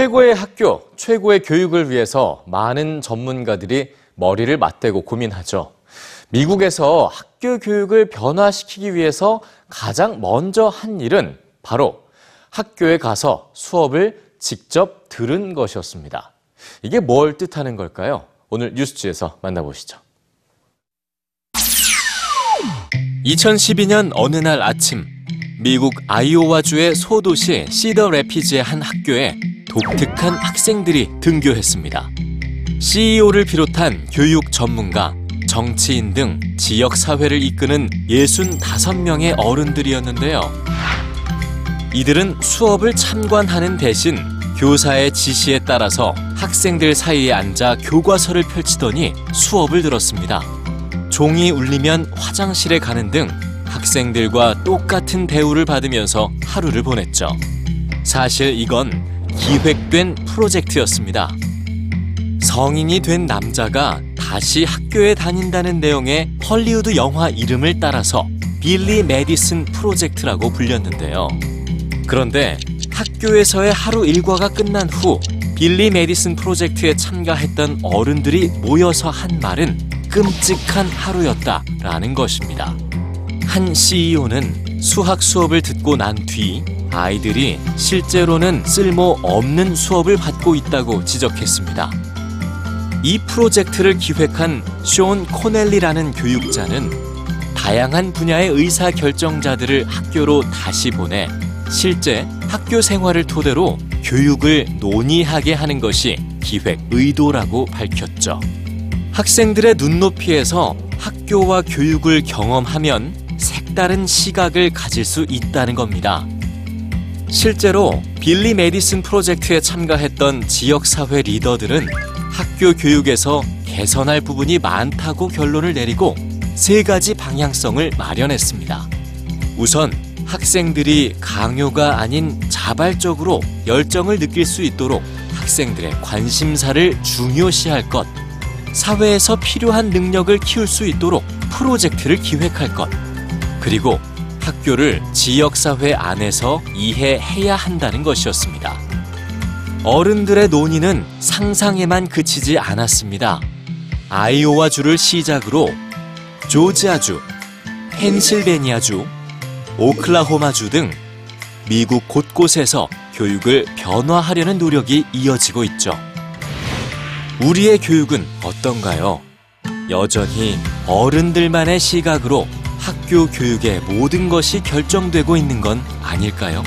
최고의 학교, 최고의 교육을 위해서 많은 전문가들이 머리를 맞대고 고민하죠. 미국에서 학교 교육을 변화시키기 위해서 가장 먼저 한 일은 바로 학교에 가서 수업을 직접 들은 것이었습니다. 이게 뭘 뜻하는 걸까요? 오늘 뉴스지에서 만나보시죠. 2012년 어느 날 아침 미국 아이오와주의 소도시 시더 레피즈의 한 학교에 독특한 학생들이 등교했습니다. CEO를 비롯한 교육 전문가, 정치인 등 지역 사회를 이끄는 65명의 어른들이었는데요. 이들은 수업을 참관하는 대신 교사의 지시에 따라서 학생들 사이에 앉아 교과서를 펼치더니 수업을 들었습니다. 종이 울리면 화장실에 가는 등 학생들과 똑같은 대우를 받으면서 하루를 보냈죠. 사실 이건 기획된 프로젝트였습니다. 성인이 된 남자가 다시 학교에 다닌다는 내용의 헐리우드 영화 이름을 따라서 빌리 메디슨 프로젝트라고 불렸는데요. 그런데 학교에서의 하루 일과가 끝난 후 빌리 메디슨 프로젝트에 참가했던 어른들이 모여서 한 말은 끔찍한 하루였다라는 것입니다. 한 CEO는 수학 수업을 듣고 난 뒤 아이들이 실제로는 쓸모 없는 수업을 받고 있다고 지적했습니다. 이 프로젝트를 기획한 쇼온 코넬리라는 교육자는 다양한 분야의 의사 결정자들을 학교로 다시 보내 실제 학교 생활을 토대로 교육을 논의하게 하는 것이 기획 의도라고 밝혔죠. 학생들의 눈높이에서 학교와 교육을 경험하면 색다른 시각을 가질 수 있다는 겁니다. 실제로 빌리 메디슨 프로젝트에 참가했던 지역사회 리더들은 학교 교육에서 개선할 부분이 많다고 결론을 내리고 세 가지 방향성을 마련했습니다. 우선 학생들이 강요가 아닌 자발적으로 열정을 느낄 수 있도록 학생들의 관심사를 중요시할 것, 사회에서 필요한 능력을 키울 수 있도록 프로젝트를 기획할 것, 그리고 학교를 지역사회 안에서 이해해야 한다는 것이었습니다. 어른들의 논의는 상상에만 그치지 않았습니다. 아이오와주를 시작으로 조지아주, 펜실베니아주, 오클라호마주 등 미국 곳곳에서 교육을 변화하려는 노력이 이어지고 있죠. 우리의 교육은 어떤가요? 여전히 어른들만의 시각으로 학교 교육의 모든 것이 결정되고 있는 건 아닐까요?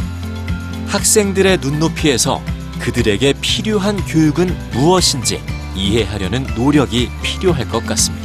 학생들의 눈높이에서 그들에게 필요한 교육은 무엇인지 이해하려는 노력이 필요할 것 같습니다.